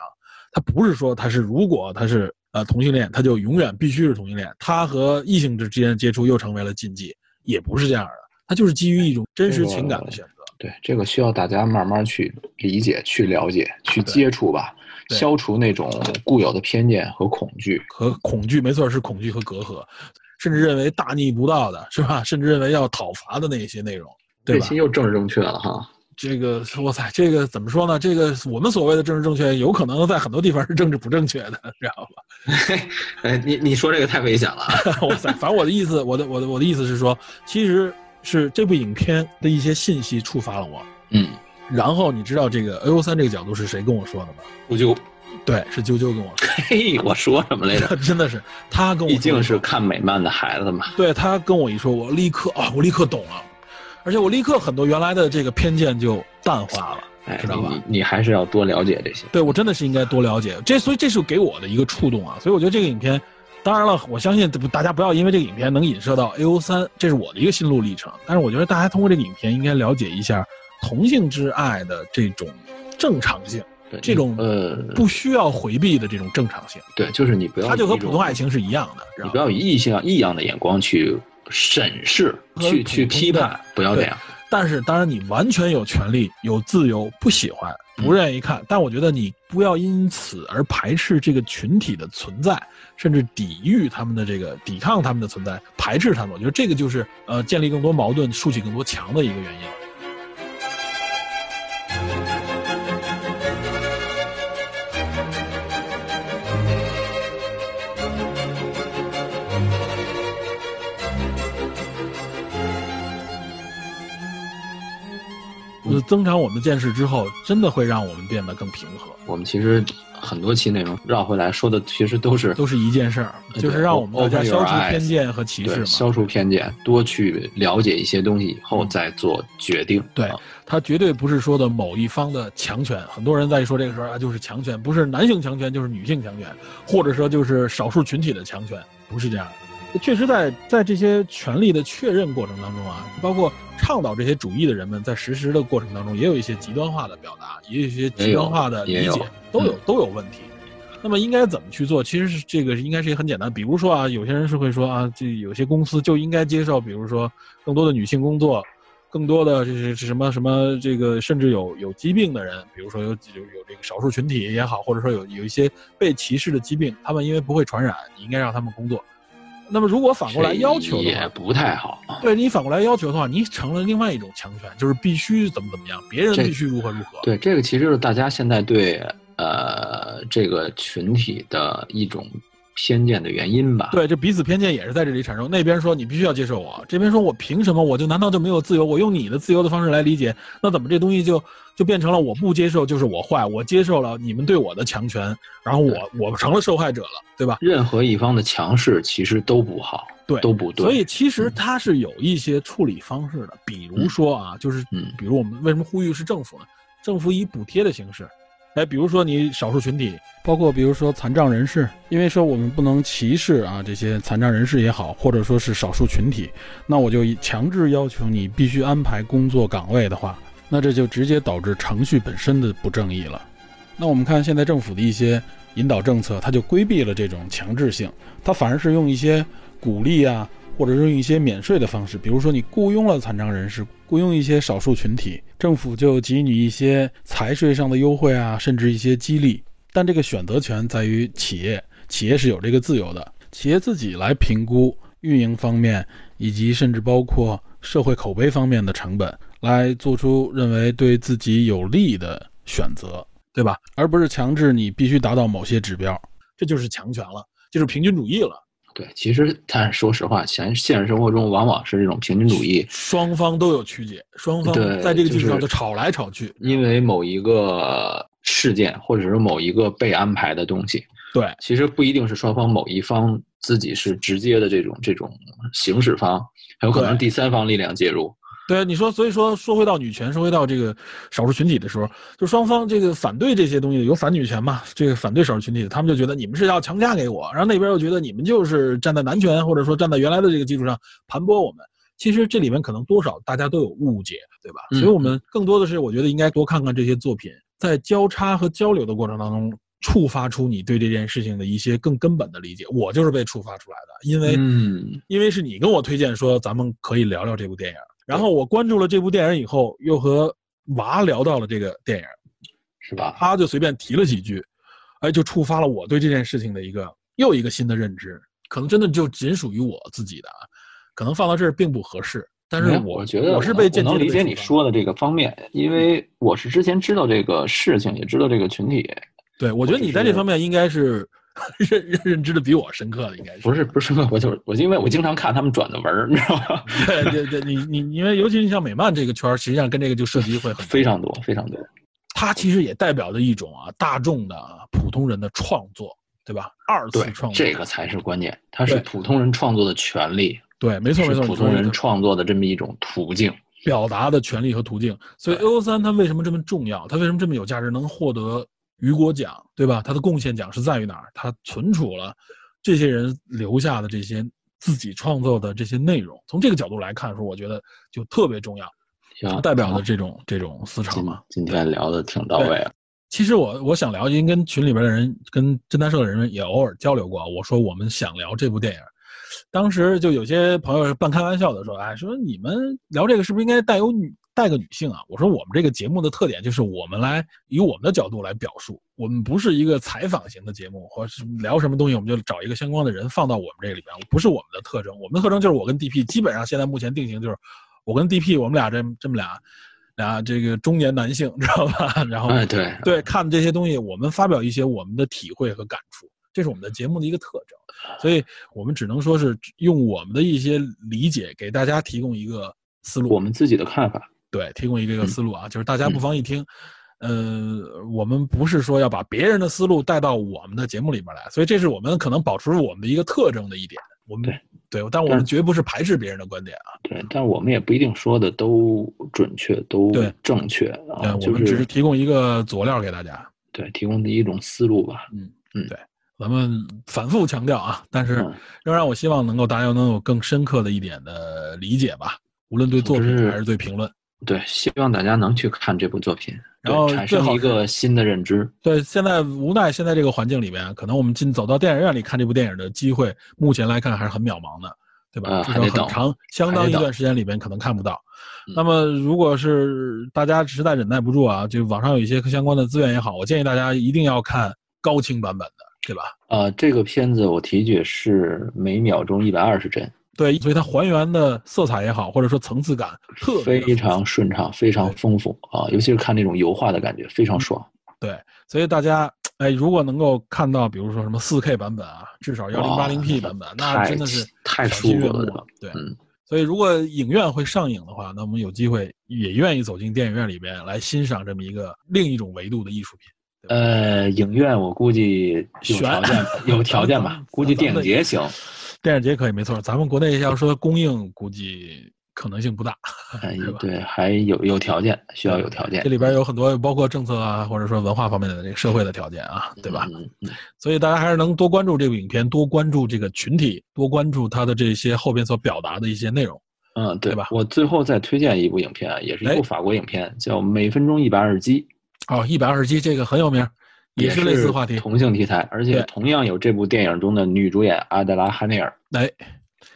他不是说他是如果他是呃同性恋，他就永远必须是同性恋，他和异性之间接触又成为了禁忌，也不是这样的。他就是基于一种真实情感的选择。对，这个需要大家慢慢去理解、去了解、去接触吧，消除那种固有的偏见和恐惧。和恐惧，没错，是恐惧和隔阂，甚至认为大逆不道的是吧？甚至认为要讨伐的那些内容，对吧？又政治正确了哈。这个哇塞，这个怎么说呢？这个我们所谓的政治正确，有可能在很多地方是政治不正确的，知道吧？*laughs* 哎，你你说这个太危险了啊！*laughs* 哇塞，反正我的意思，我的我的我的意思是说，其实是这部影片的一些信息触发了我。嗯，然后你知道这个 A O 三这个角度是谁跟我说的吗？不就对，是啾啾跟我说嘿，我说什么来着？*laughs* 真的是他跟我说。毕竟是看美漫的孩子嘛。对他跟我一说，我立刻啊，我立刻懂了，而且我立刻很多原来的这个偏见就淡化了。哎，知道吧你还是要多了解这些。对我真的是应该多了解这，所以这是给我的一个触动啊。所以我觉得这个影片，当然了，我相信大家不要因为这个影片能引射到 A O 三，这是我的一个心路历程。但是我觉得大家通过这个影片应该了解一下同性之爱的这种正常性，对这种呃，不需要回避的这种正常性，对，就是你不要它就和普通爱情是一样的，你不要以异性异样的眼光去审视、去去批判，不要这样。但是当然你完全有权利、有自由不喜欢、不愿意看，但我觉得你不要因此而排斥这个群体的存在，甚至抵御他们的这个、抵抗他们的存在，排斥他们。我觉得这个就是呃建立更多矛盾、竖起更多墙的一个原因增长我们的见识之后，真的会让我们变得更平和。我们其实很多期内容绕回来说的，其实都是都是一件事儿，就是让我们大家消除偏见和歧视嘛，消除偏见，多去了解一些东西以后再做决定。对，它绝对不是说的某一方的强权。很多人在说这个时候啊，就是强权，不是男性强权，就是女性强权，或者说就是少数群体的强权，不是这样的。确实，在在这些权利的确认过程当中啊，包括倡导这些主义的人们在实施的过程当中，也有一些极端化的表达，也有一些极端化的理解，都有都有问题。那么应该怎么去做？其实是这个应该是也很简单。比如说啊，有些人是会说啊，这有些公司就应该接受，比如说更多的女性工作，更多的这是什么什么这个，甚至有有疾病的人，比如说有有有这个少数群体也好，或者说有有一些被歧视的疾病，他们因为不会传染，你应该让他们工作。那么，如果反过来要求也不太好。对你反过来要求的话，你成了另外一种强权，就是必须怎么怎么样，别人必须如何如何。对，这个其实是大家现在对呃这个群体的一种偏见的原因吧？对，这彼此偏见也是在这里产生。那边说你必须要接受我，这边说我凭什么？我就难道就没有自由？我用你的自由的方式来理解，那怎么这东西就？就变成了我不接受就是我坏，我接受了你们对我的强权，然后我我成了受害者了，对吧？任何一方的强势其实都不好，对，都不对。所以其实它是有一些处理方式的，比如说啊，就是嗯，比如我们为什么呼吁是政府呢？政府以补贴的形式，哎，比如说你少数群体，包括比如说残障人士，因为说我们不能歧视啊这些残障人士也好，或者说是少数群体，那我就强制要求你必须安排工作岗位的话。那这就直接导致程序本身的不正义了。那我们看现在政府的一些引导政策，它就规避了这种强制性，它反而是用一些鼓励啊，或者是用一些免税的方式，比如说你雇佣了残障人士，雇佣一些少数群体，政府就给予一些财税上的优惠啊，甚至一些激励。但这个选择权在于企业，企业是有这个自由的，企业自己来评估运营方面以及甚至包括社会口碑方面的成本。来做出认为对自己有利的选择，对吧？而不是强制你必须达到某些指标，这就是强权了，就是平均主义了。对，其实但说实话，现现实生活中往往是这种平均主义，双方都有曲解，双方在这个基础上就吵来吵去，因为某一个事件或者是某一个被安排的东西。对，其实不一定是双方某一方自己是直接的这种这种行使方，很有可能第三方力量介入。对你说，所以说说回到女权，说回到这个少数群体的时候，就双方这个反对这些东西，有反女权嘛？这个反对少数群体的，他们就觉得你们是要强加给我，然后那边又觉得你们就是站在男权或者说站在原来的这个基础上盘剥我们。其实这里面可能多少大家都有误解，对吧？所以我们更多的是，我觉得应该多看看这些作品，在交叉和交流的过程当中，触发出你对这件事情的一些更根本的理解。我就是被触发出来的，因为因为是你跟我推荐说咱们可以聊聊这部电影。然后我关注了这部电影以后，又和娃聊到了这个电影，是吧？他就随便提了几句，哎，就触发了我对这件事情的一个又一个新的认知。可能真的就仅属于我自己的啊，可能放到这儿并不合适。但是我觉得我是被间接能理解你说的这个方面，因为我是之前知道这个事情，也知道这个群体。对，我觉得你在这方面应该是。*laughs* 认认认知的比我深刻的应该是不是不是我就是我因为我经常看他们转的文，你知道吗？*laughs* 对对对，你你因为尤其是像美漫这个圈儿，实际上跟这个就涉及会很非常多 *laughs* 非常多。它其实也代表着一种啊大众的普通人的创作，对吧？二次创作这个才是关键，它是普通人创作的权利。对，没错没错，普通人创作的这么一种途径，表达的权利和途径。所以 A O 三它为什么这么重要？它为什么这么有价值？能获得。雨果奖，对吧？他的贡献奖是在于哪儿？他存储了这些人留下的这些自己创作的这些内容。从这个角度来看，说我觉得就特别重要，代表的这种这种思潮嘛。今天聊的挺到位啊。其实我我想聊，因为跟群里边的人、跟侦探社的人也偶尔交流过。我说我们想聊这部电影，当时就有些朋友是半开玩笑的说：“哎，说你们聊这个是不是应该带有女？”带个女性啊！我说我们这个节目的特点就是我们来以我们的角度来表述，我们不是一个采访型的节目，或是聊什么东西我们就找一个相关的人放到我们这里边，不是我们的特征。我们的特征就是我跟 DP 基本上现在目前定型就是我跟 DP 我们俩这这么俩俩这个中年男性，知道吧？*laughs* 然后对对看这些东西，我们发表一些我们的体会和感触，这是我们的节目的一个特征。所以我们只能说是用我们的一些理解给大家提供一个思路，我们自己的看法。对，提供一个一个思路啊，就是大家不妨一听，呃，我们不是说要把别人的思路带到我们的节目里边来，所以这是我们可能保持我们的一个特征的一点。我们对对，但我们绝不是排斥别人的观点啊。对，但我们也不一定说的都准确，都对正确对，啊，我们只是提供一个佐料给大家。对提供的一种思路吧。嗯嗯对，咱们反复强调啊，但是嗯仍然我希望能够大家能有更深刻的一点的理解吧，无论对作品还是对评论。对，希望大家能去看这部作品，然后产生一个新的认知。对，现在无奈现在这个环境里面，可能我们进走到电影院里看这部电影的机会，目前来看还是很渺茫的，对吧？很长相当一段时间里面可能看不到。嗯那么，如果是大家实在忍耐不住啊，就网上有一些相关的资源也好，我建议大家一定要看高清版本的，对吧？呃，这个片子我提取是每秒钟一百二十帧，对，所以它还原的色彩也好，或者说层次感特别非常顺畅，非常丰富啊，尤其是看那种油画的感觉，非常爽。对，所以大家哎，如果能够看到，比如说什么四 K 版本啊，至少幺零八零 P 版本，那真的是太舒服了。对，嗯，所以如果影院会上映的话，那我们有机会也愿意走进电影院里边来欣赏这么一个另一种维度的艺术品。呃，影院我估计有悬条件，*laughs* 有条件吧，估计电影节行。电影节可以没错，咱们国内要说供应，估计可能性不大，哎是吧，对，还有有条件，需要有条件这。里边有很多包括政策啊，或者说文化方面的这个社会的条件啊，对吧？嗯嗯，所以大家还是能多关注这部影片，多关注这个群体，多关注它的这些后边所表达的一些内容。嗯，对对吧我最后再推荐一部影片啊，也是一哎部法国影片，叫《每分钟一百二十击》，哦，一百二十集这个很有名，也是类似话题。同性题材，而且同样有这部电影中的女主演阿德拉·哈内尔，哎，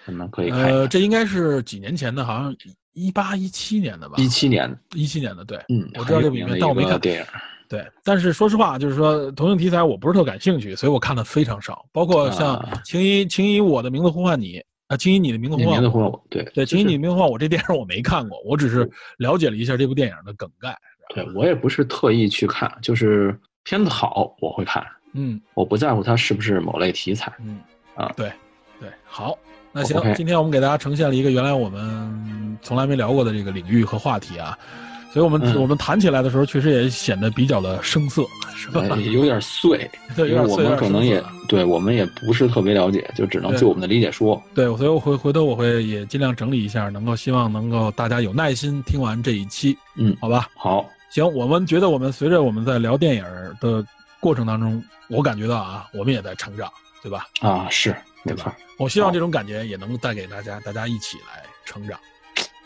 你们可以看这应该是几年前的，好像一八一七年的吧？一七年，一七年的，对嗯，我知道这部影片，但我没看。电影。对，但是说实话，就是说同性题材我不是特感兴趣，所以我看的非常少。包括像啊《青衣青衣我的名字呼唤你》啊，《青衣你的名字呼唤我》。名字呼唤我，对对，《就是青衣你的名字呼唤我》这电影我没看过，我只是了解了一下这部电影的梗概。对我也不是特意去看，就是片子好我会看，嗯我不在乎它是不是某类题材。嗯啊对对，好，那行今天我们给大家呈现了一个原来我们从来没聊过的这个领域和话题啊，所以我们、嗯我们谈起来的时候，确实也显得比较的生涩，是吧？也有点碎，*laughs* 对，有点碎们可能也对我们也不是特别了解，就只能就我们的理解说。对，所以我回回头我会也尽量整理一下，能够希望能够大家有耐心听完这一期，嗯，好吧？好，行，我们觉得我们随着我们在聊电影的过程当中，我感觉到啊，我们也在成长，对吧？啊，是没对吧错。我希望这种感觉也能带给大家，大家一起来成长。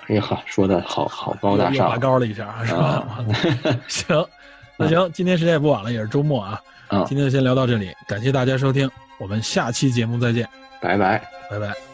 哎呀呵，说的好好高大上又拔高了一下，是吧？啊！*laughs* *laughs* 行，那行，今天时间也不晚了，也是周末啊，嗯，今天就先聊到这里，感谢大家收听，我们下期节目再见，拜拜。拜拜。